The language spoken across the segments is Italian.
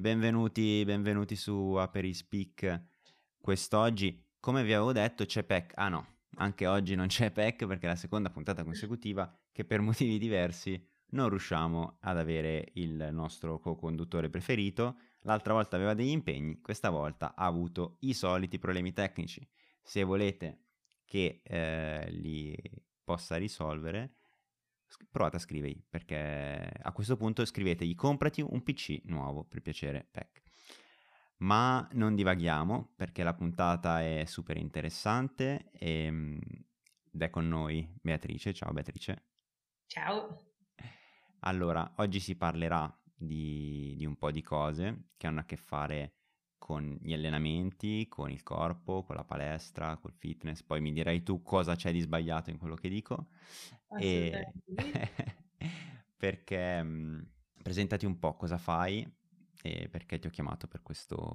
benvenuti, benvenuti su Aperispeak. Quest'oggi, come vi avevo detto, c'è PEC. Ah no, anche oggi non c'è PEC perché è la seconda puntata consecutiva che per motivi diversi non riusciamo ad avere il nostro co-conduttore preferito. L'altra volta aveva degli impegni, questa volta ha avuto i soliti problemi tecnici. Se volete che eh, li possa risolvere, provate a scrivergli perché a questo punto scrivetegli comprati un PC nuovo per piacere PEC. Ma non divaghiamo perché la puntata è super interessante e, ed è con noi Beatrice. Ciao Beatrice. Ciao. Allora, oggi si parlerà di, di un po' di cose che hanno a che fare con gli allenamenti, con il corpo, con la palestra, col fitness. Poi mi dirai tu cosa c'è di sbagliato in quello che dico. E... perché mh, presentati un po' cosa fai e perché ti ho chiamato per questo,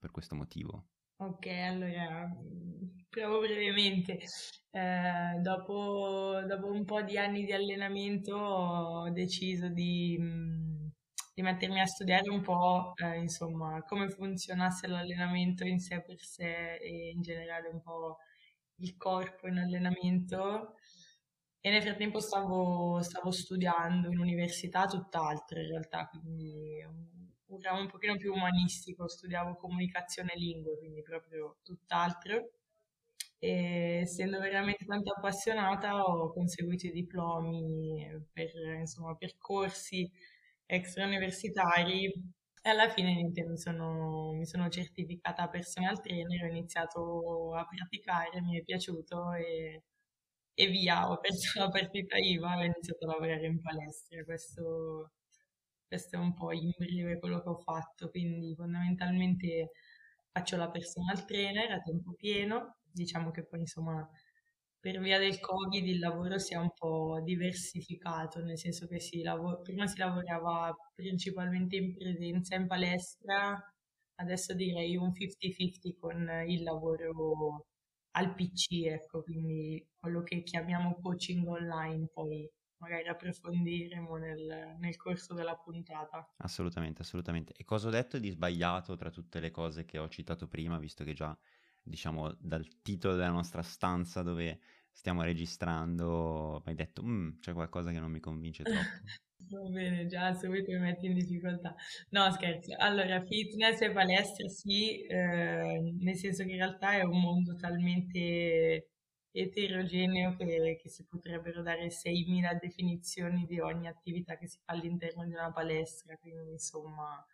per questo motivo. Ok, allora provo brevemente. Eh, dopo, dopo, un po' di anni di allenamento ho deciso di, di mettermi a studiare un po', eh, insomma, come funzionasse l'allenamento in sé per sé e in generale un po' il corpo in allenamento. E nel frattempo stavo, stavo studiando in università tutt'altro in realtà, quindi un ramo un pochino più umanistico, studiavo comunicazione e lingue, quindi proprio tutt'altro. E essendo veramente tanto appassionata ho conseguito i diplomi per insomma, percorsi extrauniversitari e alla fine mi sono, mi sono certificata personal trainer, ho iniziato a praticare, mi è piaciuto e, e via, ho perso la partita IVA e ho iniziato a lavorare in palestra. Questo questo è un po' in breve quello che ho fatto, quindi fondamentalmente faccio la personal trainer a tempo pieno, diciamo che poi insomma per via del Covid il lavoro si è un po' diversificato, nel senso che si lav- prima si lavorava principalmente in presenza in palestra, adesso direi un 50-50 con il lavoro al PC, ecco, quindi quello che chiamiamo coaching online poi magari approfondiremo nel, nel, corso della puntata. Assolutamente, assolutamente. E cosa ho detto di sbagliato tra tutte le cose che ho citato prima, visto che già, diciamo, dal titolo della nostra stanza dove stiamo registrando, mi hai detto, mm, c'è qualcosa che non mi convince troppo. Va bene, già subito mi metti in difficoltà. No, scherzo. Allora, fitness e palestra sì, eh, nel senso che in realtà è un mondo talmente eterogeneo che, che, si potrebbero dare 6.000 definizioni di ogni attività che si fa all'interno di una palestra, quindi insomma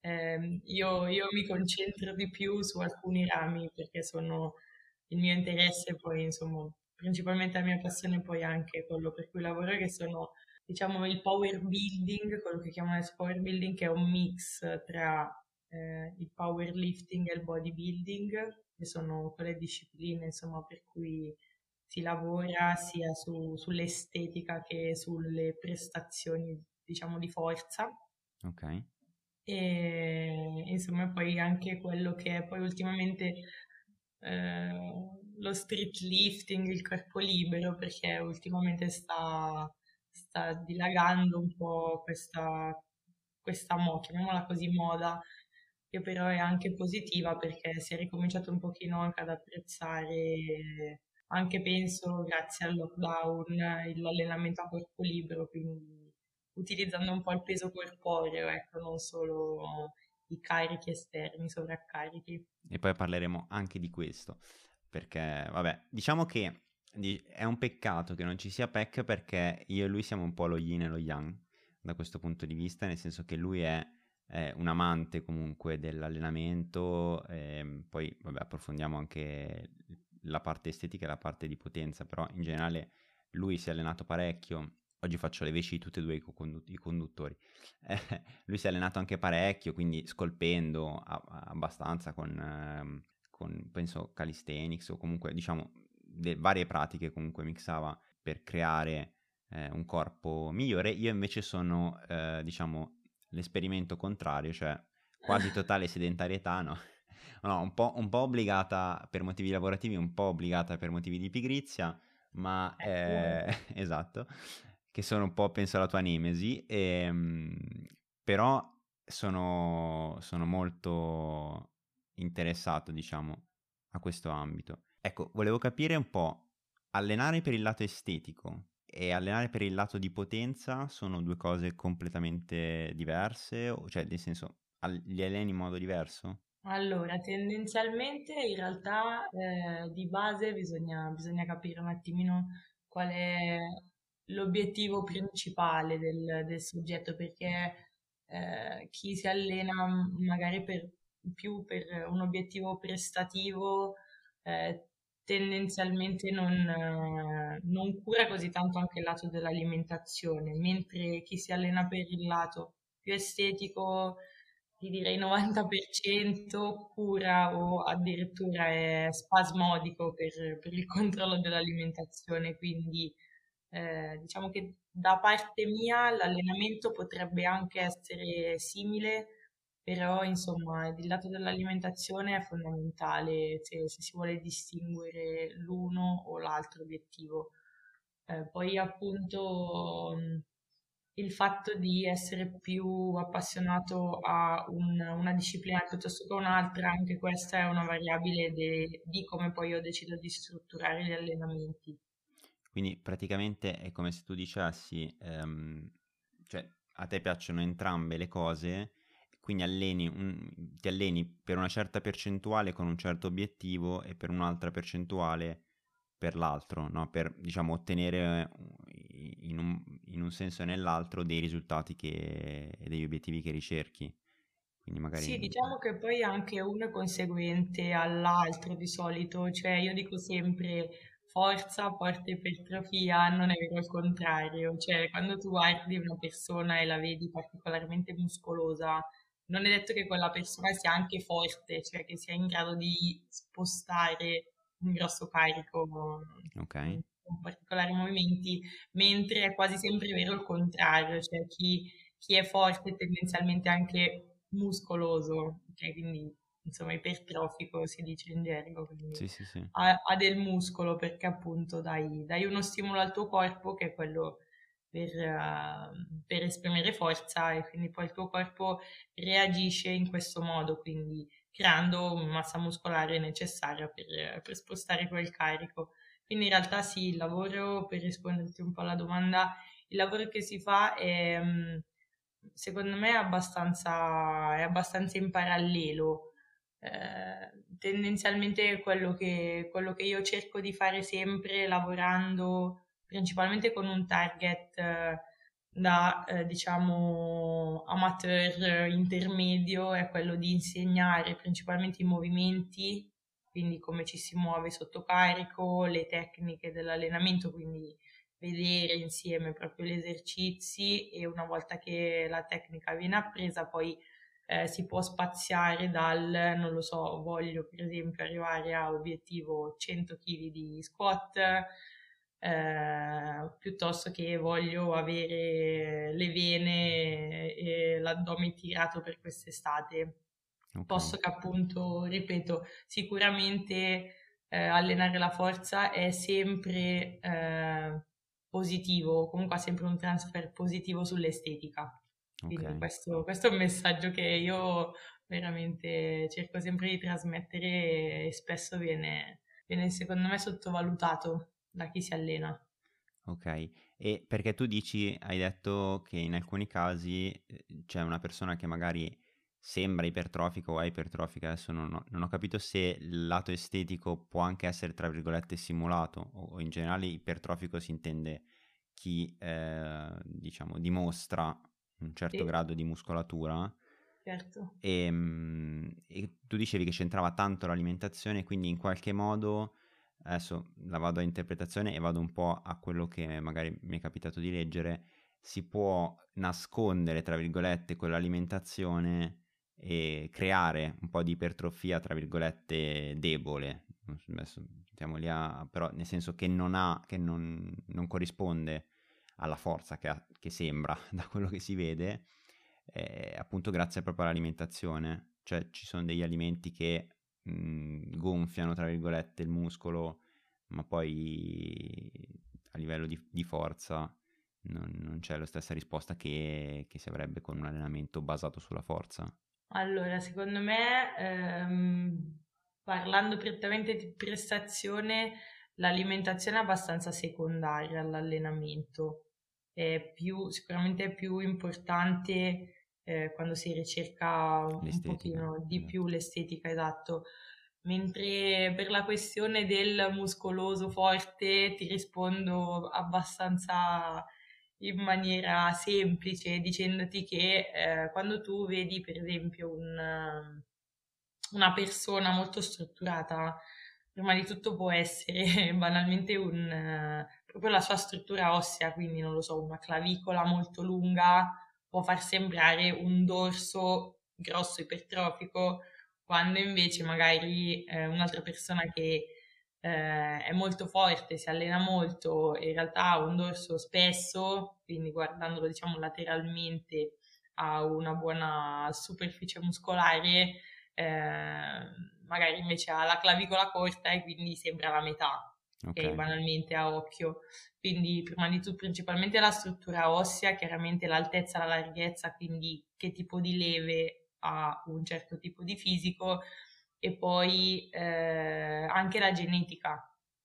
ehm, io, io, mi concentro di più su alcuni rami perché sono il mio interesse poi insomma principalmente la mia passione poi anche quello per cui lavoro che sono diciamo il power building, quello che chiamano il power building che è un mix tra eh, il powerlifting e il bodybuilding che sono quelle discipline insomma, per cui si lavora sia su, sull'estetica che sulle prestazioni, diciamo, di forza. Ok. E insomma, poi anche quello che è poi ultimamente eh, lo street lifting, il corpo libero, perché ultimamente sta, sta dilagando un po' questa, questa moda, chiamiamola così moda, che però è anche positiva perché si è ricominciato un pochino anche ad apprezzare, anche penso grazie al lockdown, l'allenamento a corpo libero, quindi utilizzando un po' il peso corporeo, ecco, non solo i carichi esterni, sovraccarichi. E poi parleremo anche di questo, perché vabbè, diciamo che è un peccato che non ci sia PEC perché io e lui siamo un po' lo yin e lo yang da questo punto di vista, nel senso che lui è è un amante comunque dell'allenamento, ehm, poi vabbè, approfondiamo anche la parte estetica e la parte di potenza, però in generale lui si è allenato parecchio. Oggi faccio le veci di tutti e due i, condu- i conduttori. Eh, lui si è allenato anche parecchio, quindi scolpendo a- abbastanza con, ehm, con, penso, calisthenics o comunque, diciamo, varie pratiche comunque mixava per creare eh, un corpo migliore. Io invece sono, eh, diciamo, l'esperimento contrario, cioè quasi totale sedentarietà, no? no un, po', un po' obbligata per motivi lavorativi, un po' obbligata per motivi di pigrizia, ma eh, esatto, che sono un po', penso, la tua nemesi, e, ehm, però sono, sono molto interessato, diciamo, a questo ambito. Ecco, volevo capire un po', allenare per il lato estetico e allenare per il lato di potenza sono due cose completamente diverse, cioè nel senso, li alleni in modo diverso? Allora, tendenzialmente in realtà eh, di base bisogna, bisogna capire un attimino qual è l'obiettivo principale del, del soggetto, perché eh, chi si allena magari per, più per un obiettivo prestativo eh, tendenzialmente non, eh, non cura così tanto anche il lato dell'alimentazione, mentre chi si allena per il lato più estetico ti direi 90% cura o addirittura è spasmodico per, per il controllo dell'alimentazione, quindi eh, diciamo che da parte mia l'allenamento potrebbe anche essere simile, però insomma il lato dell'alimentazione è fondamentale se, se si vuole distinguere l'uno o l'altro obiettivo. Eh, poi appunto il fatto di essere più appassionato a un, una disciplina piuttosto che un'altra, anche questa è una variabile de, di come poi io decido di strutturare gli allenamenti. Quindi praticamente è come se tu dicessi, um, cioè a te piacciono entrambe le cose, quindi alleni un, ti alleni per una certa percentuale con un certo obiettivo e per un'altra percentuale per l'altro, no? per diciamo, ottenere in un, in un, senso e nell'altro dei risultati e degli obiettivi che ricerchi. Magari... Sì, diciamo che poi anche uno è conseguente all'altro di solito, cioè io dico sempre forza porta ipertrofia, non è vero il contrario, cioè quando tu guardi una persona e la vedi particolarmente muscolosa, non è detto che quella persona sia anche forte, cioè che sia in grado di spostare un grosso carico okay. con particolari movimenti, mentre è quasi sempre vero il contrario, cioè chi, chi è forte è tendenzialmente anche muscoloso, cioè quindi insomma ipertrofico si dice in gergo, quindi sì, sì, sì. Ha, ha, del muscolo perché appunto dai, dai, uno stimolo al tuo corpo che è quello per, uh, per esprimere forza e quindi poi il tuo corpo reagisce in questo modo, quindi creando massa muscolare necessaria per, per spostare quel carico. Quindi in realtà sì, il lavoro, per risponderti un po' alla domanda, il lavoro che si fa è, mm, secondo me, è abbastanza, è abbastanza in parallelo. Eh, tendenzialmente quello che, quello che io cerco di fare sempre lavorando principalmente con un target eh, da eh, diciamo amateur intermedio è quello di insegnare principalmente i movimenti, quindi come ci si muove sotto carico, le tecniche dell'allenamento, quindi vedere insieme proprio gli esercizi e una volta che la tecnica viene appresa poi eh, si può spaziare dal, non lo so, voglio per esempio arrivare a obiettivo 100 kg di squat, eh, piuttosto che voglio avere le vene e l'addome tirato per quest'estate. Okay. Posso che appunto, ripeto, sicuramente eh, allenare la forza è sempre eh, positivo, comunque ha sempre un transfer positivo sull'estetica. Quindi okay. questo, questo, è un messaggio che io veramente cerco sempre di trasmettere e spesso viene, viene secondo me sottovalutato da chi si allena. Ok, e perché tu dici, hai detto che in alcuni casi eh, c'è una persona che magari sembra ipertrofica o è ipertrofica, adesso non ho, non ho, capito se il lato estetico può anche essere tra virgolette simulato o, in generale ipertrofico si intende chi eh, diciamo dimostra un certo sì. grado di muscolatura. Certo. E, ehm, e tu dicevi che c'entrava tanto l'alimentazione, quindi in qualche modo adesso la vado a interpretazione e vado un po' a quello che magari mi è capitato di leggere, si può nascondere, tra virgolette, quell'alimentazione e creare un po' di ipertrofia, tra virgolette, debole. Adesso lì a, però nel senso che non ha, che non, non corrisponde alla forza che, ha, che, sembra da quello che si vede, eh, appunto grazie proprio all'alimentazione. Cioè ci sono degli alimenti che mh, mhmm, gonfiano, tra virgolette, il muscolo, ma poi a livello di, di forza non, non c'è la stessa risposta che, che, si avrebbe con un allenamento basato sulla forza? Allora, secondo me, ehm, parlando prettamente di prestazione, l'alimentazione è abbastanza secondaria all'allenamento. È più, sicuramente è più importante eh, quando si ricerca un pochino di più l'estetica, esatto. Mentre per la questione del muscoloso forte ti rispondo abbastanza in maniera semplice dicendoti che eh, quando tu vedi per esempio un, una persona molto strutturata, prima di tutto può essere banalmente un, proprio la sua struttura ossea, quindi non lo so, una clavicola molto lunga può far sembrare un dorso grosso ipertrofico, quando invece magari eh, un'altra persona che eh, è molto forte, si allena molto, in realtà ha un dorso spesso, quindi guardandolo diciamo lateralmente ha una buona superficie muscolare, eh, magari invece ha la clavicola corta e quindi sembra la metà, okay. banalmente a occhio. Quindi prima di tutto principalmente la struttura ossea, chiaramente l'altezza, la larghezza, quindi che tipo di leve ha un certo tipo di fisico e poi eh, anche la genetica.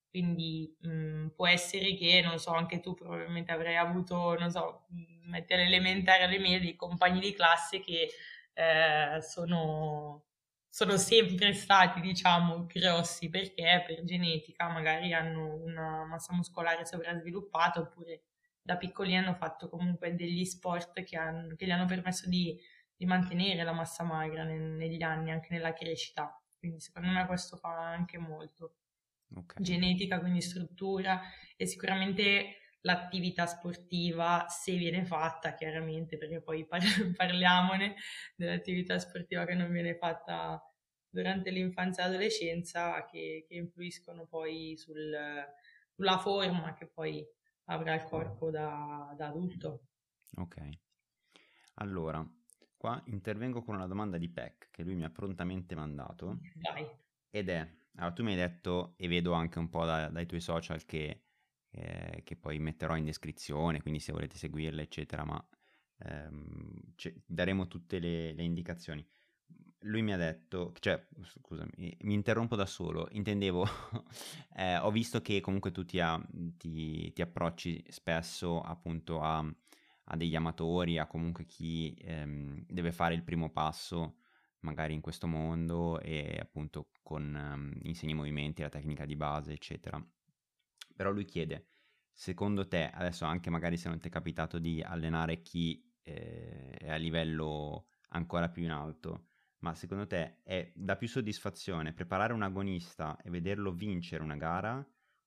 Quindi mh, mm, può essere che, non so, anche tu probabilmente avrai avuto, non so, mettere elementare alle medie dei compagni di classe che eh, sono sono sempre stati, diciamo, grossi perché per genetica magari hanno una massa muscolare sovrasviluppata oppure da piccoli hanno fatto comunque degli sport che, hanno, che gli hanno permesso di, di mantenere la massa magra nel, negli anni, anche nella crescita. Quindi secondo me questo fa anche molto. Okay. Genetica, quindi struttura e sicuramente l'attività sportiva, se viene fatta chiaramente, perché poi par- parliamone dell'attività sportiva che non viene fatta durante l'infanzia e l'adolescenza, che, che influiscono poi sul, sulla forma che poi avrà il corpo da, da adulto. Ok, allora qua intervengo con una domanda di Peck che lui mi ha prontamente mandato. Vai. Ed è, allora tu mi hai detto, e vedo anche un po' da, dai tuoi social che eh, che poi metterò in descrizione, quindi se volete seguirle, eccetera, ma ehm, daremo tutte le, le, indicazioni. Lui mi ha detto, cioè, scusami, mi interrompo da solo, intendevo, eh, ho visto che comunque tu ti, ha, ti, ti approcci spesso appunto a, a, degli amatori, a comunque chi ehm, deve fare il primo passo magari in questo mondo e appunto con um, insegni movimenti, la tecnica di base, eccetera. Però lui chiede, secondo te, adesso anche magari se non ti è capitato di allenare chi eh, è a livello ancora più in alto, ma secondo te è da più soddisfazione preparare un agonista e vederlo vincere una gara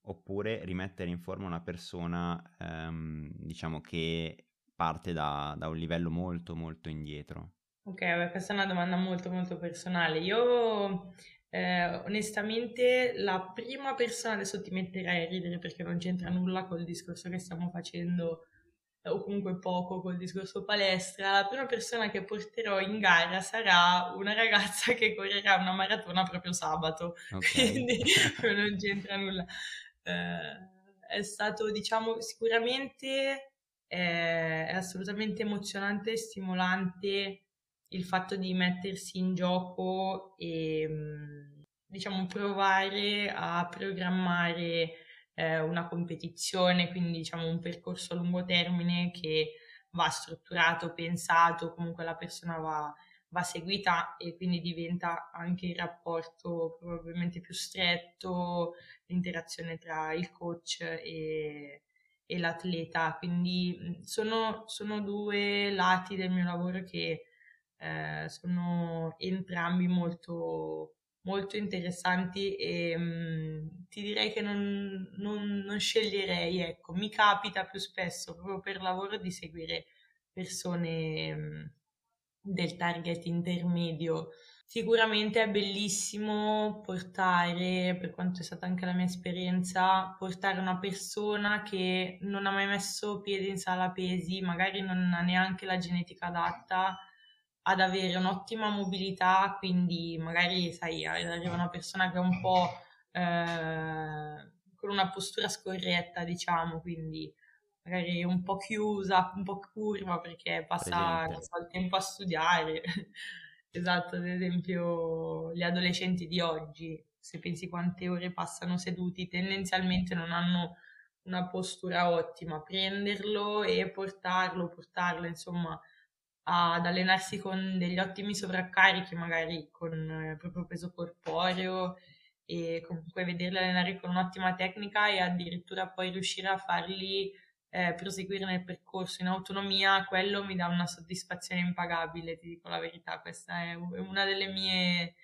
oppure rimettere in forma una persona, ehm, diciamo, che parte da, da, un livello molto molto indietro? Ok, questa è una domanda molto molto personale. Io eh, onestamente, la prima persona, adesso ti metterai a ridere perché non c'entra nulla col discorso che stiamo facendo, eh, o comunque poco col discorso palestra, la prima persona che porterò in gara sarà una ragazza che correrà una maratona proprio sabato, okay. quindi non c'entra nulla. Eh, è stato, diciamo, sicuramente eh, è assolutamente emozionante e stimolante il fatto di mettersi in gioco e mm, diciamo provare a programmare eh, una competizione, quindi diciamo un percorso a lungo termine che va strutturato, pensato, comunque la persona va, va seguita e quindi diventa anche il rapporto probabilmente più stretto, l'interazione tra il coach e, e l'atleta. Quindi mm, sono, sono due lati del mio lavoro che eh, sono entrambi molto, molto interessanti e mh, mm, ti direi che non, non, non, sceglierei, ecco, mi capita più spesso proprio per lavoro di seguire persone mh, mm, del target intermedio. Sicuramente è bellissimo portare, per quanto è stata anche la mia esperienza, portare una persona che non ha mai messo piede in sala pesi, magari non ha neanche la genetica adatta, ad avere un'ottima mobilità, quindi magari, sai, arriva una persona che è un po' eh, con una postura scorretta, diciamo, quindi magari un po' chiusa, un po' curva perché passa so, il tempo a studiare. esatto, ad esempio gli adolescenti di oggi, se pensi quante ore passano seduti, tendenzialmente non hanno una postura ottima. Prenderlo e portarlo, portarlo, insomma, ad allenarsi con degli ottimi sovraccarichi, magari con il eh, proprio peso corporeo e comunque vederli allenare con un'ottima tecnica e addirittura poi riuscire a farli eh, proseguire nel percorso in autonomia, quello mi dà una soddisfazione impagabile, ti dico la verità, questa è una delle mie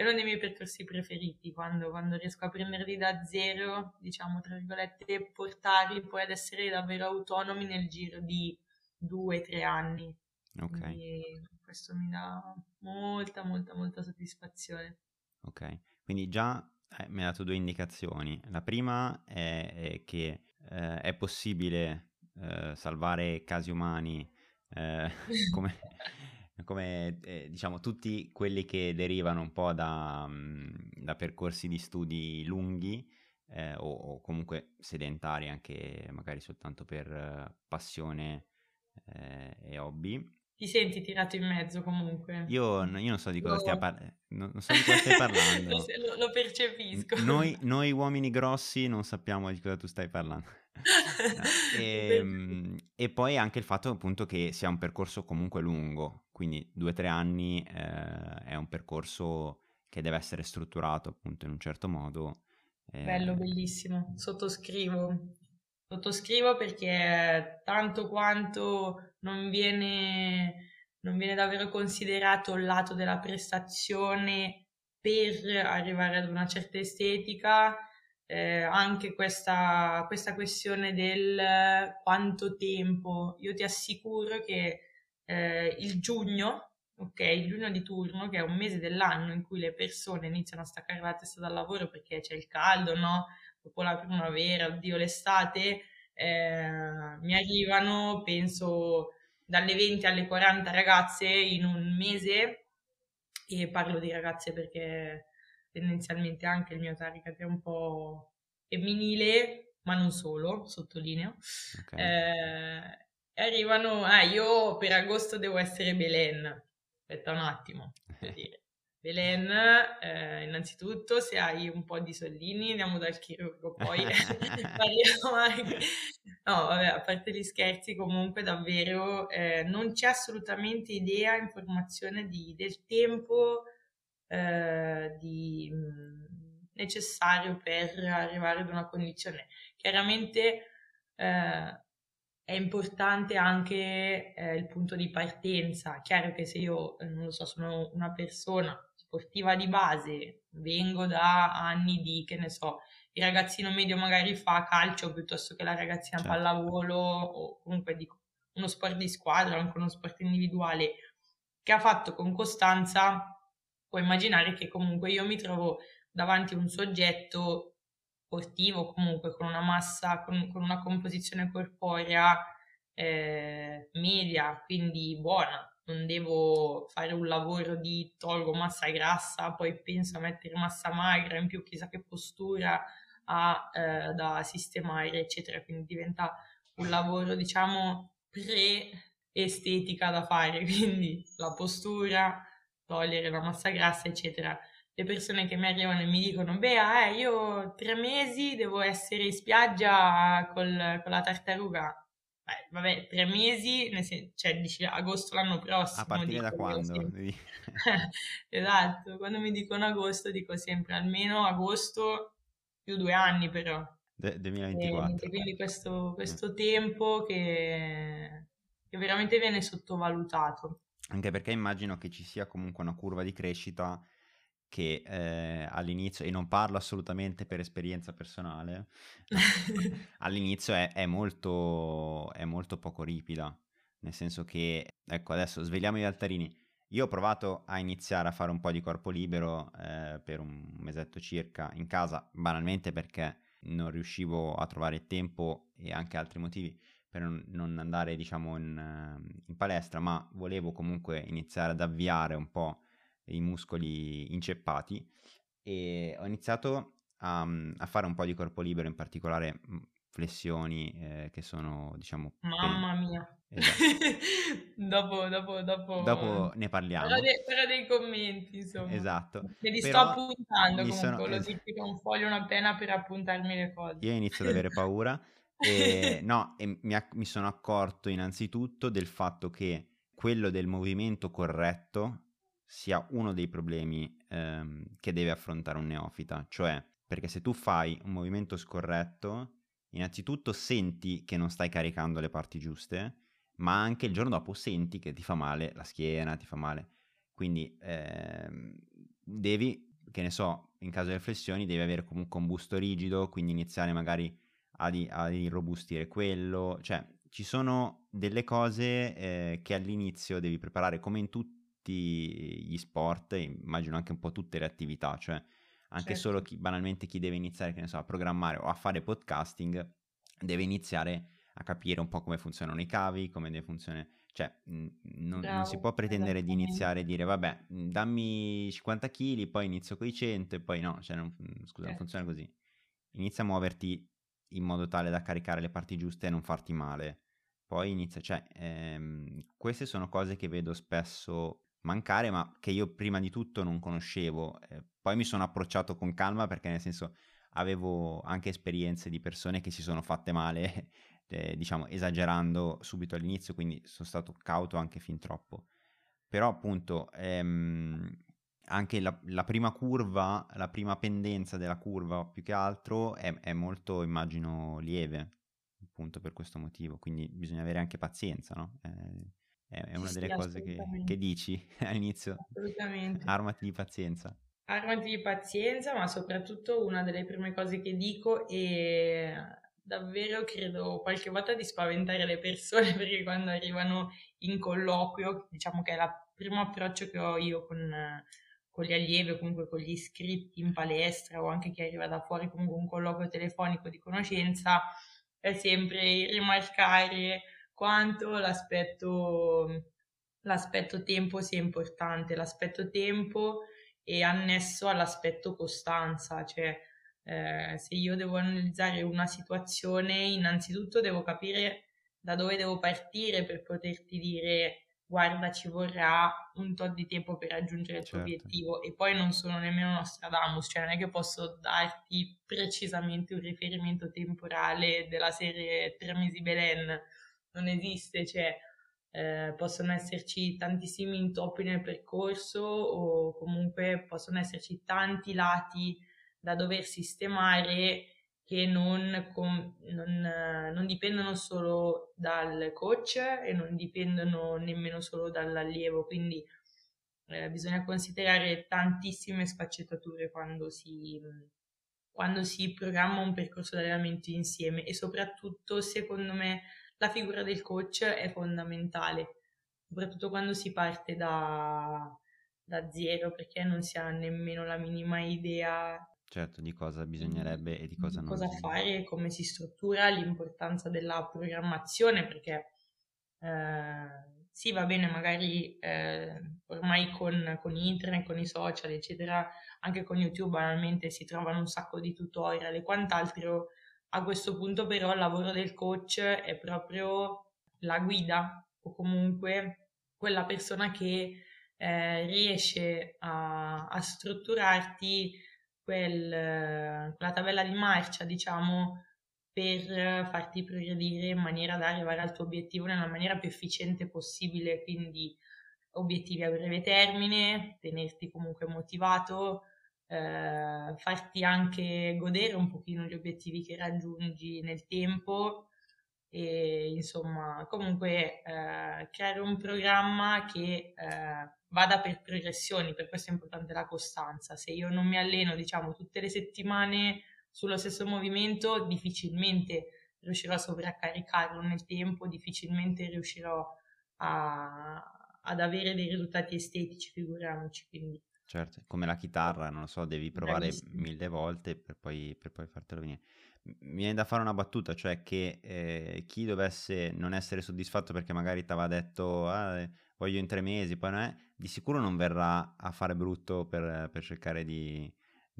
è uno dei miei percorsi preferiti quando, quando, riesco a prenderli da zero, diciamo tra virgolette, e portarli poi ad essere davvero autonomi nel giro di due, tre anni. Ok. Quindi questo mi dà molta, molta, molta soddisfazione. Ok, quindi già eh, mi hai dato due indicazioni. La prima è, è che eh, è possibile eh, salvare casi umani eh, come, come eh, diciamo tutti quelli che derivano un po' da, mm, da percorsi di studi lunghi eh, o, o, comunque sedentari anche magari soltanto per passione e hobby ti senti tirato in mezzo comunque. Io, io non so di cosa, no. stia par- non, non so di cosa stai parlando. lo, lo, percepisco. Noi, noi, uomini grossi non sappiamo di cosa tu stai parlando. e, ehm, e, poi anche il fatto appunto che sia un percorso comunque lungo, quindi due o tre anni eh, è un percorso che deve essere strutturato appunto in un certo modo. Eh... Bello, bellissimo, sottoscrivo. Sottoscrivo perché tanto quanto non viene, non viene davvero considerato il lato della prestazione per arrivare ad una certa estetica, eh, anche questa, questa questione del quanto tempo. Io ti assicuro che eh, il giugno, ok, il giugno di turno, che è un mese dell'anno in cui le persone iniziano a staccare la testa dal lavoro perché c'è il caldo, no? Dopo la primavera, oddio l'estate, eh, mi arrivano, penso, dalle 20 alle 40 ragazze in un mese e parlo di ragazze perché tendenzialmente anche il mio target è un po' femminile, ma non solo, sottolineo. Okay. Eh, arrivano, ah, io per agosto devo essere Belen. Aspetta un attimo, per dire. Belen, eh, innanzitutto se hai un po' di soldini andiamo dal chirurgo, poi parliamo anche... No, vabbè, a parte gli scherzi, comunque davvero eh, non c'è assolutamente idea, informazione di, del tempo eh, di, mh, necessario per arrivare ad una condizione. Chiaramente eh, è importante anche eh, il punto di partenza. Chiaro che se io, eh, non lo so, sono una persona sportiva di base, vengo da anni di, che ne so, il ragazzino medio magari fa calcio piuttosto che la ragazzina certo. pallavolo o comunque dico uno sport di squadra, anche uno sport individuale che ha fatto con costanza, puoi immaginare che comunque io mi trovo davanti a un soggetto sportivo, comunque con una massa, con, con una composizione corporea eh, media, quindi buona, non devo fare un lavoro di tolgo massa grassa, poi penso a mettere massa magra, in più chissà che postura ha eh, da sistemare, eccetera. Quindi diventa un lavoro, diciamo, pre-estetica da fare, quindi la postura, togliere la massa grassa, eccetera. Le persone che mi arrivano e mi dicono, beh, eh, io tre mesi devo essere in spiaggia col, con la tartaruga eh, vabbè, tre mesi, sen- cioè dici agosto l'anno prossimo. A partire da quando? esatto, quando mi dicono agosto dico sempre almeno agosto più due anni però. De- 2024. E, quindi questo, questo mm. tempo che, che veramente viene sottovalutato. Anche perché immagino che ci sia comunque una curva di crescita che eh, all'inizio, e non parlo assolutamente per esperienza personale, all'inizio è, è, molto, è molto poco ripida, nel senso che, ecco adesso svegliamo gli altarini, io ho provato a iniziare a fare un po' di corpo libero eh, per un mesetto circa in casa, banalmente perché non riuscivo a trovare il tempo e anche altri motivi per non andare diciamo in, in palestra, ma volevo comunque iniziare ad avviare un po' i muscoli inceppati e ho iniziato a, a, fare un po' di corpo libero, in particolare flessioni eh, che sono, diciamo... Mamma pen- mia. Esatto. dopo, dopo, dopo, dopo ne parliamo. Farò dei, commenti, insomma. Esatto. Me li sto appuntando comunque, sono... lo dico con un foglio, una penna per appuntarmi le cose. Io inizio ad avere paura. e, no, e mi, mi sono accorto innanzitutto del fatto che quello del movimento corretto sia uno dei problemi ehm, che deve affrontare un neofita, cioè perché se tu fai un movimento scorretto, innanzitutto senti che non stai caricando le parti giuste, ma anche il giorno dopo senti che ti fa male la schiena, ti fa male. Quindi ehm, devi, che ne so, in caso di flessioni devi avere comunque un busto rigido, quindi iniziare magari a, di, a irrobustire quello, cioè ci sono delle cose eh, che all'inizio devi preparare come in tutti gli sport, immagino anche un po' tutte le attività, cioè anche certo. solo chi, banalmente chi deve iniziare, che ne so, a programmare o a fare podcasting, deve iniziare a capire un po' come funzionano i cavi, come deve funzionare, cioè non, non, si può pretendere di iniziare a dire vabbè dammi 50 kg, poi inizio con i 100 e poi no, cioè non, scusa, certo. non funziona così. Inizia a muoverti in modo tale da caricare le parti giuste e non farti male. Poi inizia, cioè, ehm, queste sono cose che vedo spesso mancare, ma che io prima di tutto non conoscevo. Eh, poi mi sono approcciato con calma perché nel senso avevo anche esperienze di persone che si sono fatte male, eh, diciamo, esagerando subito all'inizio, quindi sono stato cauto anche fin troppo. Però appunto ehm, anche la, la, prima curva, la prima pendenza della curva più che altro è, è, molto, immagino, lieve, appunto per questo motivo, quindi bisogna avere anche pazienza, no? È, è una delle sì, cose che, che, dici all'inizio. Assolutamente. Armati di pazienza. Armati di pazienza, ma soprattutto una delle prime cose che dico è davvero credo qualche volta di spaventare le persone perché quando arrivano in colloquio, diciamo che è il primo approccio che ho io con con gli allievi o comunque con gli iscritti in palestra o anche chi arriva da fuori comunque un colloquio telefonico di conoscenza è sempre rimarcare quanto l'aspetto, l'aspetto tempo sia importante, l'aspetto tempo è annesso all'aspetto costanza, cioè eh, se io devo analizzare una situazione innanzitutto devo capire da dove devo partire per poterti dire guarda ci vorrà un tot di tempo per raggiungere il tuo certo. obiettivo e poi non sono nemmeno Nostradamus, cioè non è che posso darti precisamente un riferimento temporale della serie Tre mesi Belen, non esiste, cioè eh, possono esserci tantissimi intoppi nel percorso o comunque possono esserci tanti lati da dover sistemare che non, com- non, non, dipendono solo dal coach e non dipendono nemmeno solo dall'allievo, quindi eh, bisogna considerare tantissime sfaccettature quando si, quando si programma un percorso di allenamento insieme e soprattutto secondo me la figura del coach è fondamentale, soprattutto quando si parte da, da zero perché non si ha nemmeno la minima idea Certo, di cosa bisognerebbe e di cosa non cosa fare, come si struttura, l'importanza della programmazione, perché eh, sì, va bene, magari eh, ormai con, con, internet, con i social, eccetera, anche con YouTube banalmente si trovano un sacco di tutorial e quant'altro. A questo punto però il lavoro del coach è proprio la guida o comunque quella persona che eh, riesce a, a strutturarti quel, quella tabella di marcia, diciamo, per farti progredire in maniera da arrivare al tuo obiettivo nella maniera più efficiente possibile, quindi obiettivi a breve termine, tenerti comunque motivato, eh, farti anche godere un pochino gli obiettivi che raggiungi nel tempo e insomma comunque eh, creare un programma che eh, vada per progressioni, per questo è importante la costanza. Se io non mi alleno, diciamo, tutte le settimane sullo stesso movimento, difficilmente riuscirò a sovraccaricarlo nel tempo, difficilmente riuscirò a, ad avere dei risultati estetici, figuriamoci. Quindi. Certo, come la chitarra, non lo so, devi provare Bravissimo. mille volte per poi, per poi fartelo venire. Mi viene da fare una battuta, cioè che eh, chi dovesse non essere soddisfatto perché magari ti aveva detto ah, voglio in tre mesi, poi non è, di sicuro non verrà a fare brutto per, per cercare di,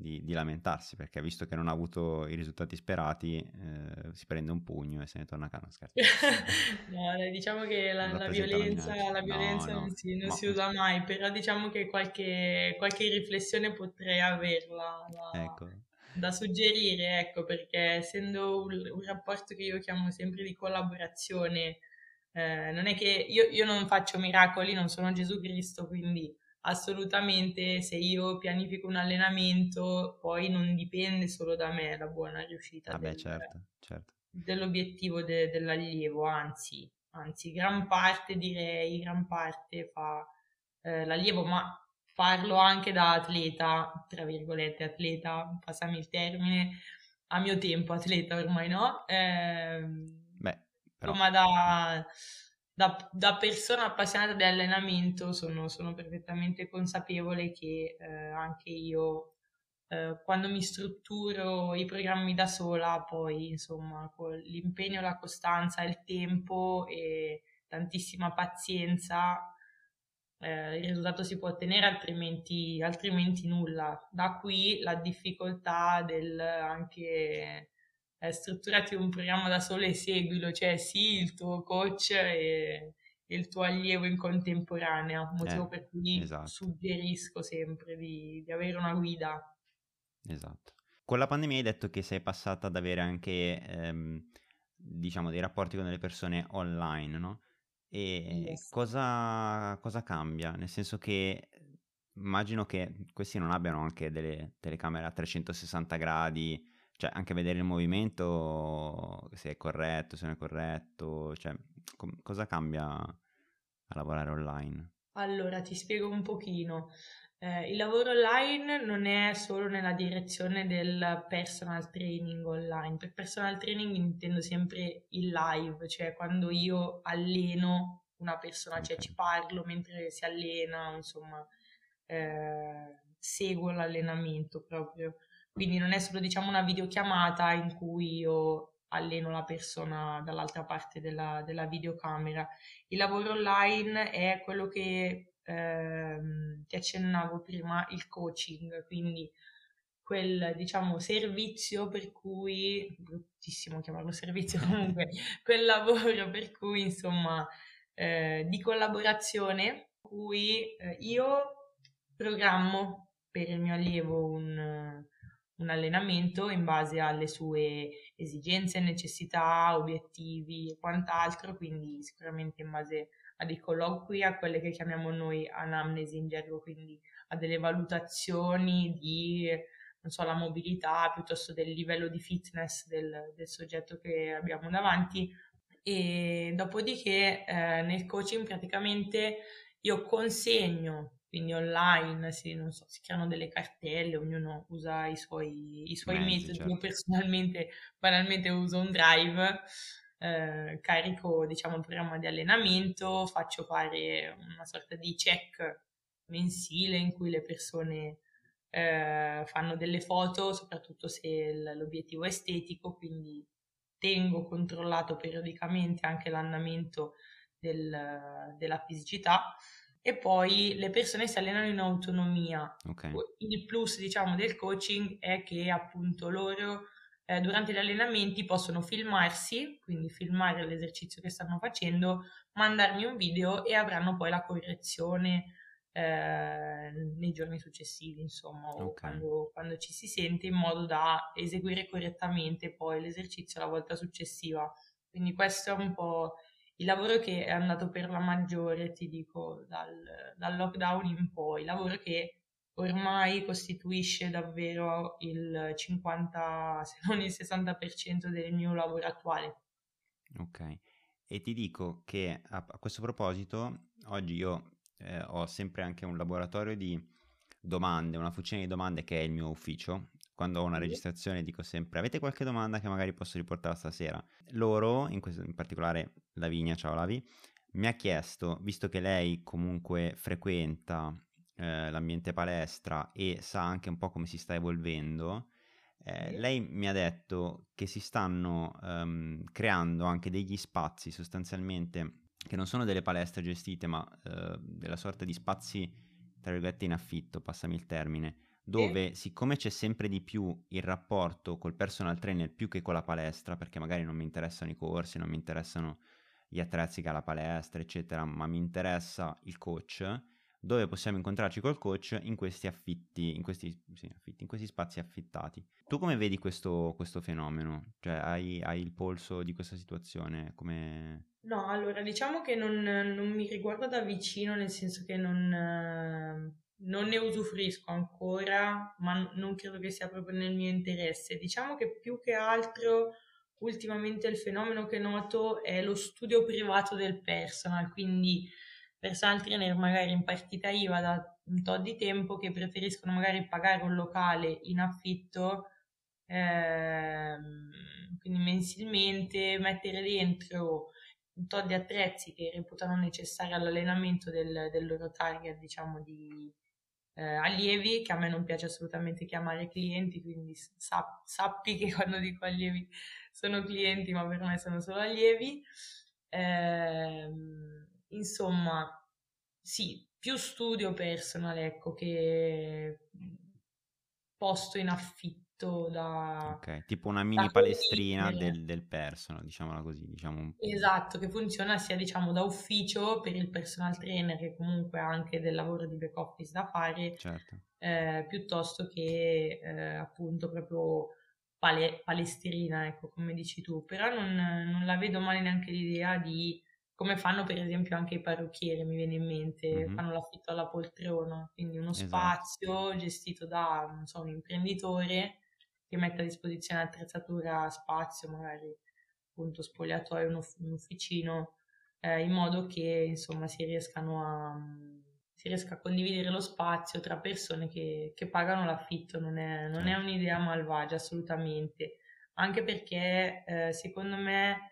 di, di, lamentarsi perché visto che non ha avuto i risultati sperati eh, si prende un pugno e se ne torna a casa no diciamo che la, la violenza, la violenza no, non, si, non ma... si, usa mai però diciamo che qualche, qualche riflessione potrei averla la... ecco. da suggerire ecco perché essendo un, un, rapporto che io chiamo sempre di collaborazione eh, non è che io, io non faccio miracoli non sono Gesù Cristo quindi assolutamente se io pianifico un allenamento poi non dipende solo da me la buona riuscita Vabbè, del, certo, certo. dell'obiettivo de, dell'allievo, anzi, anzi, gran parte direi, gran parte fa eh, l'allievo, ma parlo anche da atleta, tra virgolette, atleta, passami il termine, a mio tempo atleta ormai no, eh, Beh, però... ma da da, da, persona appassionata di allenamento sono, sono perfettamente consapevole che eh, anche io eh, quando mi strutturo i programmi da sola, poi insomma con l'impegno, la costanza, il tempo e tantissima pazienza, eh, il risultato si può ottenere, altrimenti, altrimenti nulla. Da qui la difficoltà del anche eh, strutturati un programma da solo e seguilo, cioè sì il tuo coach e, e il tuo allievo in contemporanea, motivo eh, per cui esatto. suggerisco sempre di, di, avere una guida. Esatto. Con la pandemia hai detto che sei passata ad avere anche, ehm, diciamo, dei rapporti con delle persone online, no? E yes. cosa, cosa cambia? Nel senso che immagino che questi non abbiano anche delle telecamere a 360 gradi cioè anche vedere il movimento, se è corretto, se non è corretto, cioè com- cosa cambia a lavorare online? Allora, ti spiego un pochino. Eh, il lavoro online non è solo nella direzione del personal training online. Per personal training intendo sempre il live, cioè quando io alleno una persona, cioè okay. cioè ci parlo mentre si allena, insomma, eh, seguo l'allenamento proprio. Quindi non è solo diciamo una videochiamata in cui io alleno la persona dall'altra parte della, della videocamera. Il lavoro online è quello che ehm, ti accennavo prima, il coaching, quindi quel diciamo servizio per cui bruttissimo chiamarlo servizio comunque quel lavoro per cui insomma eh, di collaborazione cui eh, io programmo per il mio allievo un, un allenamento in base alle sue esigenze, necessità, obiettivi e quant'altro, quindi sicuramente in base a dei colloqui, a quelle che chiamiamo noi anamnesi in gergo, quindi a delle valutazioni di non so, la mobilità piuttosto del livello di fitness del, del soggetto che abbiamo davanti. E dopodiché eh, nel coaching praticamente io consegno quindi online si, so, si, creano delle cartelle, ognuno usa i suoi, i suoi Mezzi, metodi. Certo. Io personalmente, banalmente uso un drive, eh, carico diciamo il programma di allenamento, faccio fare una sorta di check mensile in cui le persone eh, fanno delle foto, soprattutto se l'obiettivo è estetico, quindi tengo controllato periodicamente anche l'andamento del, della fisicità e poi le persone si allenano in autonomia. Okay. Il plus, diciamo, del coaching è che appunto loro eh, durante gli allenamenti possono filmarsi, quindi filmare l'esercizio che stanno facendo, mandarmi un video e avranno poi la correzione eh, nei giorni successivi, insomma, okay. quando, quando ci si sente in modo da eseguire correttamente poi l'esercizio la volta successiva. Quindi questo è un po' il lavoro che è andato per la maggiore, ti dico, dal, dal lockdown in poi, lavoro che ormai costituisce davvero il 50, se non il 60% del mio lavoro attuale. Ok, e ti dico che a, a questo proposito, oggi io eh, ho sempre anche un laboratorio di domande, una fucina di domande che è il mio ufficio, quando ho una registrazione dico sempre avete qualche domanda che magari posso riportare stasera? Loro, in, questo, in particolare Lavinia, ciao Lavi, mi ha chiesto, visto che lei comunque frequenta eh, l'ambiente palestra e sa anche un po' come si sta evolvendo, eh, lei mi ha detto che si stanno um, creando anche degli spazi sostanzialmente che non sono delle palestre gestite, ma uh, della sorta di spazi, tra virgolette, in affitto, passami il termine, dove siccome c'è sempre di più il rapporto col personal trainer più che con la palestra, perché magari non mi interessano i corsi, non mi interessano gli attrezzi che ha la palestra, eccetera, ma mi interessa il coach, dove possiamo incontrarci col coach in questi affitti, in questi, sì, affitti, in questi spazi affittati. Tu come vedi questo, questo fenomeno? Cioè, hai, hai, il polso di questa situazione? Come... No, allora diciamo che non, non, mi riguarda da vicino, nel senso che non, non ne usufruisco ancora, ma non credo che sia proprio nel mio interesse. Diciamo che più che altro ultimamente il fenomeno che noto è lo studio privato del personal, quindi personal trainer magari in partita IVA da un tot di tempo che preferiscono magari pagare un locale in affitto, ehm, quindi mensilmente mettere dentro un tot di attrezzi che reputano necessari all'allenamento del, del loro target, diciamo, di eh, allievi, che a me non piace assolutamente chiamare clienti, quindi sa- sappi che quando dico allievi sono clienti, ma per me sono solo allievi. Eh, insomma, sì, più studio personal, ecco, che posto in affitto da... Ok, tipo una mini palestrina del, del, personal, diciamola così, diciamo. Esatto, che funziona sia, diciamo, da ufficio per il personal trainer, che comunque ha anche del lavoro di back office da fare, certo. eh, piuttosto che eh, appunto proprio pale- palestrina, ecco, come dici tu. Però non, non la vedo male neanche l'idea di come fanno per esempio anche i parrucchieri, mi viene in mente, mm-hmm. fanno l'affitto alla poltrona, quindi uno esatto. spazio gestito da so, un imprenditore che mette a disposizione attrezzatura, spazio, magari appunto spogliatoio, un, uff- un ufficino, eh, in modo che insomma si riescano a, si riesca a condividere lo spazio tra persone che, che pagano l'affitto, non è, non è, un'idea malvagia assolutamente, anche perché eh, secondo me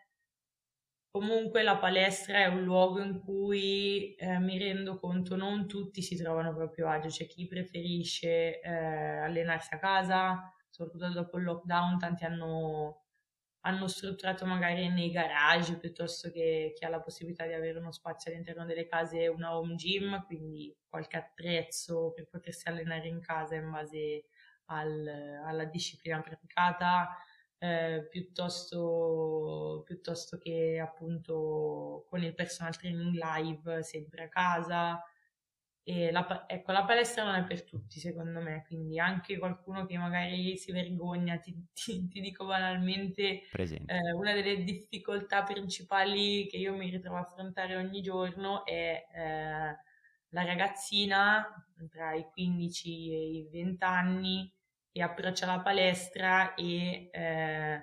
Comunque la palestra è un luogo in cui eh, mi rendo conto non tutti si trovano proprio agio, c'è chi preferisce eh, allenarsi a casa, soprattutto dopo il lockdown tanti hanno, hanno, strutturato magari nei garage piuttosto che chi ha la possibilità di avere uno spazio all'interno delle case, una home gym, quindi qualche attrezzo per potersi allenare in casa in base al, alla disciplina praticata eh, piuttosto, piuttosto che appunto con il personal training live sempre a casa. E la, ecco, la palestra non è per tutti, secondo me, quindi anche qualcuno che magari si vergogna, ti, ti, ti dico banalmente, eh, una delle difficoltà principali che io mi ritrovo a affrontare ogni giorno è eh, la ragazzina tra i 15 e i 20 anni e approccia la palestra e eh,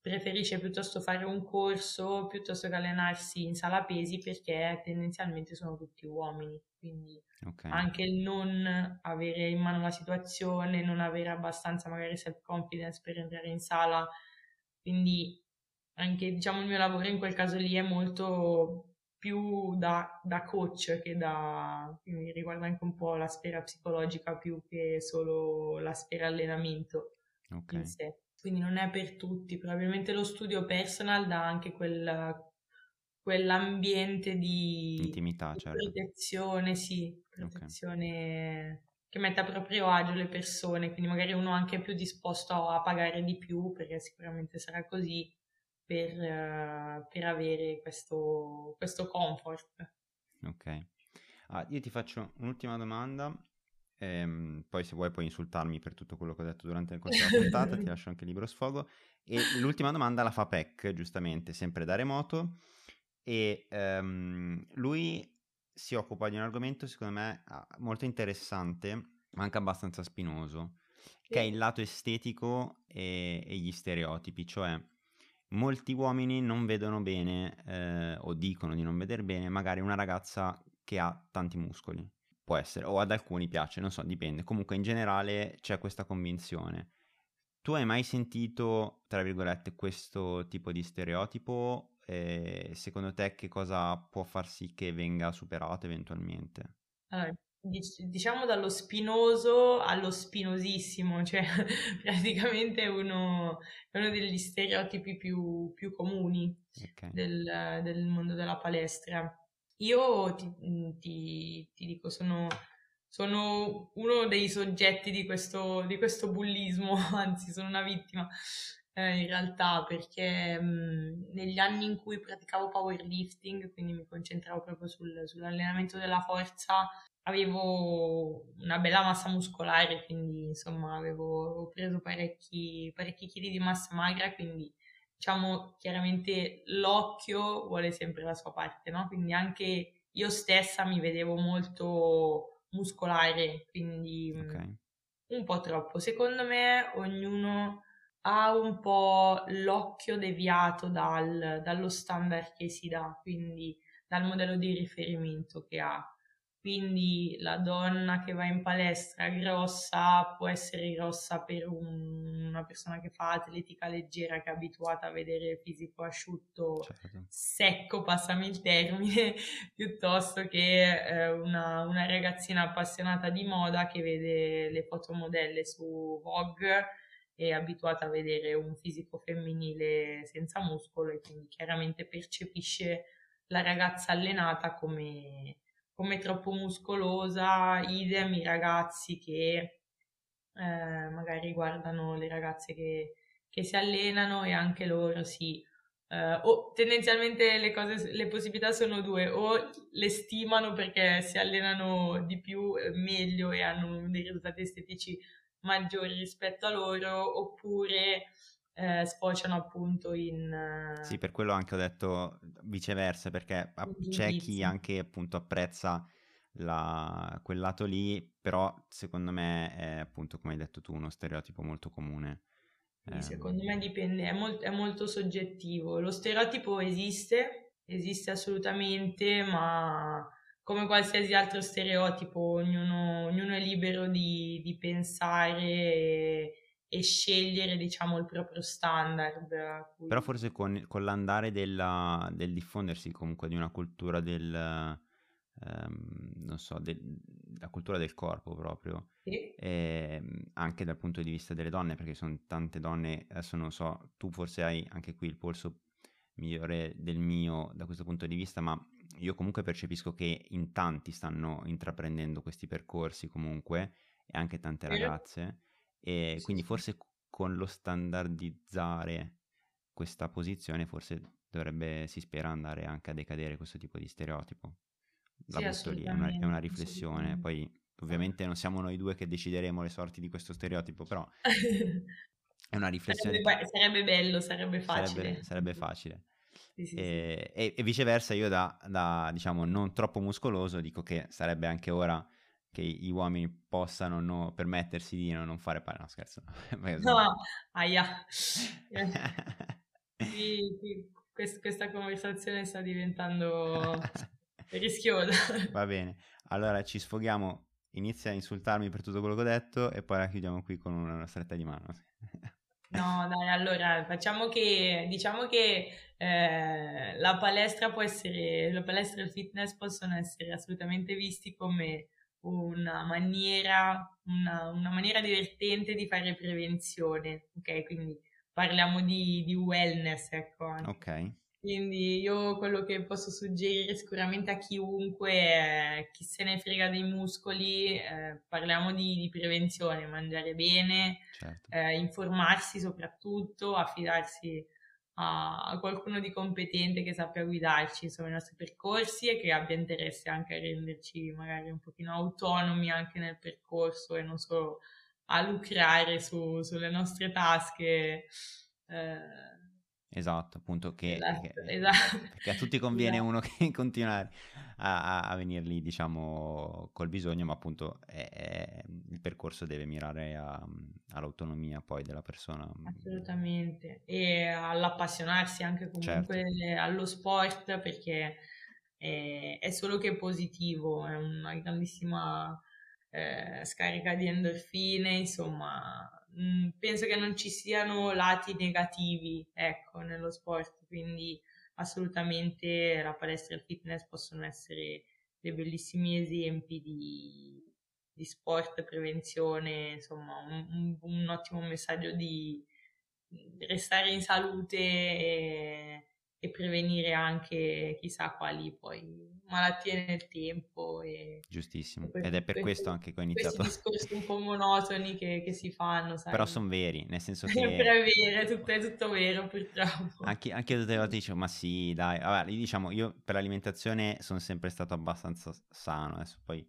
preferisce piuttosto fare un corso piuttosto che allenarsi in sala pesi perché tendenzialmente sono tutti uomini. Quindi okay. anche il non avere in mano la situazione, non avere abbastanza magari self-confidence per entrare in sala. Quindi anche diciamo il mio lavoro in quel caso lì è molto più da, da, coach che da, quindi riguarda anche un po' la sfera psicologica più che solo la sfera allenamento okay. in sé. Quindi non è per tutti, probabilmente lo studio personal dà anche quel, quell'ambiente di intimità, di certo. protezione, sì, protezione okay. che mette a proprio agio le persone, quindi magari uno anche più disposto a pagare di più, perché sicuramente sarà così, per, uh, per avere questo, questo, comfort. Ok. Ah, io ti faccio un'ultima domanda, ehm, poi se vuoi puoi insultarmi per tutto quello che ho detto durante il corso della puntata, ti lascio anche libero sfogo. E l'ultima domanda la fa Peck, giustamente, sempre da remoto, e um, lui si occupa di un argomento secondo me ah, molto interessante, ma anche abbastanza spinoso, che è il lato estetico e, e gli stereotipi, cioè molti uomini non vedono bene eh, o dicono di non vedere bene magari una ragazza che ha tanti muscoli. Può essere, o ad alcuni piace, non so, dipende. Comunque in generale c'è questa convinzione. Tu hai mai sentito, tra virgolette, questo tipo di stereotipo? E secondo te che cosa può far sì che venga superato eventualmente? Allora, diciamo dallo spinoso allo spinosissimo, cioè praticamente uno, uno degli stereotipi più, più comuni okay. del, del, mondo della palestra. Io ti, ti, ti, dico, sono, sono uno dei soggetti di questo, di questo bullismo, anzi sono una vittima eh, in realtà perché mh, negli anni in cui praticavo powerlifting, quindi mi concentravo proprio sul, sull'allenamento della forza, avevo una bella massa muscolare, quindi insomma avevo, avevo preso parecchi, parecchi chili di massa magra, quindi diciamo chiaramente l'occhio vuole sempre la sua parte, no? Quindi anche io stessa mi vedevo molto muscolare, quindi okay. un po' troppo. Secondo me ognuno ha un po' l'occhio deviato dal, dallo standard che si dà, quindi dal modello di riferimento che ha. Quindi la donna che va in palestra grossa può essere grossa per un, una persona che fa atletica leggera, che è abituata a vedere fisico asciutto, certo. secco, passami il termine, piuttosto che eh, una, una, ragazzina appassionata di moda che vede le fotomodelle su Vogue è abituata a vedere un fisico femminile senza muscolo e quindi chiaramente percepisce la ragazza allenata come come troppo muscolosa, idem i ragazzi che eh, magari guardano le ragazze che, che, si allenano e anche loro sì. Eh, o tendenzialmente le, cose, le possibilità sono due, o le stimano perché si allenano di più, eh, meglio e hanno dei risultati estetici maggiori rispetto a loro, oppure eh, sfociano appunto in... Sì, per quello anche ho detto viceversa, perché c'è chi anche appunto apprezza la, quel lato lì, però secondo me è appunto, come hai detto tu, uno stereotipo molto comune. Eh, secondo me dipende, è, molt- è molto soggettivo. Lo stereotipo esiste, esiste assolutamente, ma come qualsiasi altro stereotipo, ognuno, ognuno è libero di, di pensare e, e scegliere, diciamo, il proprio standard. Cui... Però forse con, con l'andare della, del diffondersi comunque di una cultura del, ehm, non so, del, la cultura del corpo proprio, sì. e, ehm, anche dal punto di vista delle donne, perché sono tante donne, adesso non so, tu forse hai anche qui il polso migliore del mio da questo punto di vista, ma io comunque percepisco che in tanti stanno intraprendendo questi percorsi comunque, e anche tante ragazze. E sì, quindi sì. forse con lo standardizzare questa posizione forse dovrebbe, si spera, andare anche a decadere questo tipo di stereotipo. La sì, lì, è una, è una riflessione. Poi ovviamente non siamo noi due che decideremo le sorti di questo stereotipo, però è una riflessione. Sarebbe, sarebbe bello, sarebbe facile. Sarebbe, sarebbe facile. Sì, sì, e, sì. E, e, viceversa, io da, da, diciamo non troppo muscoloso dico che sarebbe anche ora che gli uomini possano no, permettersi di non, fare palestra. No, scherzo. No, aia. sì, sì, quest- questa conversazione sta diventando rischiosa. Va bene, allora ci sfoghiamo. Inizia a insultarmi per tutto quello che ho detto e poi la chiudiamo qui con una stretta di mano. No, dai, allora facciamo che diciamo che eh, la palestra può essere, la palestra e il fitness possono essere assolutamente visti come una maniera, una, una maniera divertente di fare prevenzione, ok? Quindi parliamo di, di wellness, ecco. Ok. Quindi io quello che posso suggerire sicuramente a chiunque è chi se ne frega dei muscoli, eh, parliamo di, di, prevenzione, mangiare bene, certo. eh, informarsi soprattutto, affidarsi a, qualcuno di competente che sappia guidarci insomma, i nostri percorsi e che abbia interesse anche a renderci magari un pochino autonomi anche nel percorso e non solo a lucrare su, sulle nostre tasche. Eh, Esatto, appunto, che, esatto, che, esatto. perché a tutti conviene esatto. uno che continuare a, a, venire lì, diciamo, col bisogno, ma appunto è, è, il percorso deve mirare a, all'autonomia poi della persona. Assolutamente, e all'appassionarsi anche comunque certo. allo sport perché è, è, solo che positivo, è una grandissima eh, scarica di endorfine, insomma mh, penso che non ci siano lati negativi, ecco, nello sport, quindi assolutamente la palestra e il fitness possono essere dei bellissimi esempi di, di sport, prevenzione, insomma, un, un, un, ottimo messaggio di restare in salute e, e prevenire anche chissà quali poi malattie nel tempo. E, Giustissimo, e ed è per questo anche che ho iniziato. Questi discorsi un po' monotoni che, che si fanno, sai. Però sono veri, nel senso che... Sempre vero, tutto, è tutto vero purtroppo. Anche, anche io tutte le volte dicevo, ma sì, dai. Vabbè, diciamo, io per l'alimentazione sono sempre stato abbastanza sano, adesso poi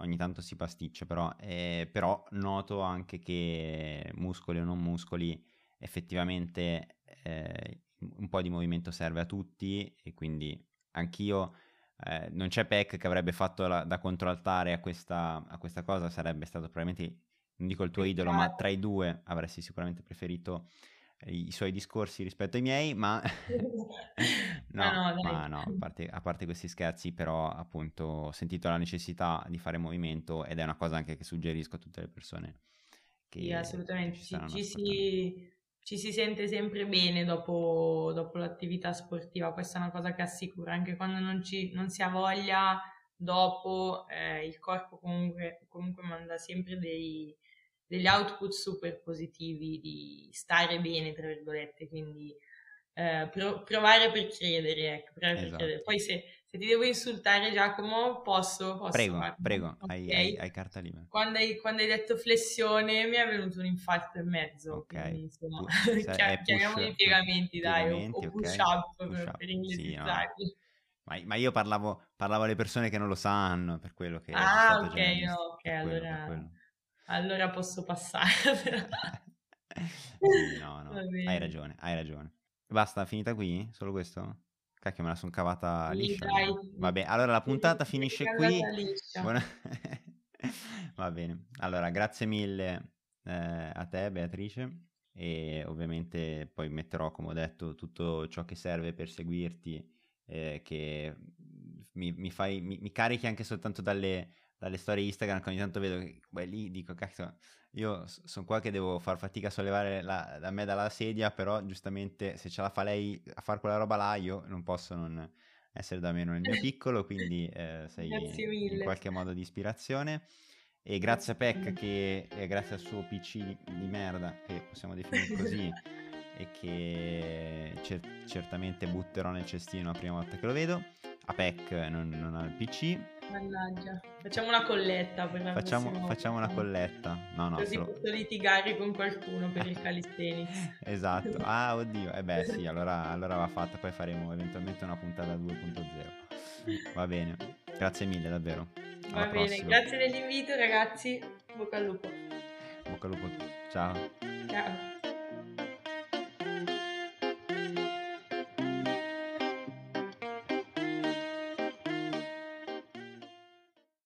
ogni tanto si pasticcia, però, eh, però noto anche che muscoli o non muscoli effettivamente eh, un po' di movimento serve a tutti e quindi anch'io eh, non c'è Peck che avrebbe fatto la, da controaltare a questa, a questa, cosa, sarebbe stato probabilmente, non dico il tuo idolo, ma tra i due avresti sicuramente preferito i, i suoi discorsi rispetto ai miei, ma no, ah, no, ma no a, parte, a, parte, questi scherzi, però appunto ho sentito la necessità di fare movimento ed è una cosa anche che suggerisco a tutte le persone. Che sì, assolutamente, ci, ci si ci si sente sempre bene dopo, dopo, l'attività sportiva, questa è una cosa che assicura, anche quando non, ci, non si ha voglia, dopo eh, il corpo comunque, comunque manda sempre dei, degli output super positivi di stare bene, tra virgolette, quindi eh, pro- provare per credere, ecco, provare esatto. per credere. Poi se, se, ti devo insultare Giacomo, posso? posso prego, guarda. prego, okay. hai, hai, hai, carta libera. Quando hai, quando hai, detto flessione mi è venuto un infarto e mezzo, ok. Quindi, insomma, chiamiamo i piegamenti, dai, o, o push okay. up, push per, up. per inglesizzarli. Sì, no. Ma, ma, io parlavo, parlavo, alle persone che non lo sanno, per quello che... Ah, ok, no, ok, allora, allora posso passare. sì, no, no, hai ragione, hai ragione. Basta, finita qui? Solo questo? Cacchio, me la sono cavata liscia. Dai. Vabbè, allora la puntata finisce qui. Buona... Va bene. Allora, grazie mille eh, a te, Beatrice. E ovviamente poi metterò, come ho detto, tutto ciò che serve per seguirti, eh, che mi, mi, fai, mi, mi, carichi anche soltanto dalle, dalle storie Instagram, che ogni tanto vedo che beh, lì dico, cazzo, io sono qua che devo far fatica a sollevare la, da me dalla sedia, però giustamente se ce la fa lei a fare quella roba là, io non posso non essere da meno nel mio piccolo, quindi eh, sei in qualche modo di ispirazione. E grazie a Peck, che eh, grazie al suo PC di merda, che possiamo definire così, e che cer- certamente butterò nel cestino la prima volta che lo vedo. A Peck non, non ha il PC, Mannaggia. Facciamo una colletta per la facciamo, facciamo una colletta. No, no, Così solo... posso litigare con qualcuno per il calisthenics. esatto. Ah, oddio. Eh beh, sì, allora, allora va fatta. Poi faremo eventualmente una puntata 2.0. Va bene. Grazie mille, davvero. Alla va bene. Prossima. Grazie dell'invito, ragazzi. Bocca al lupo. Bocca al lupo. Ciao. Ciao.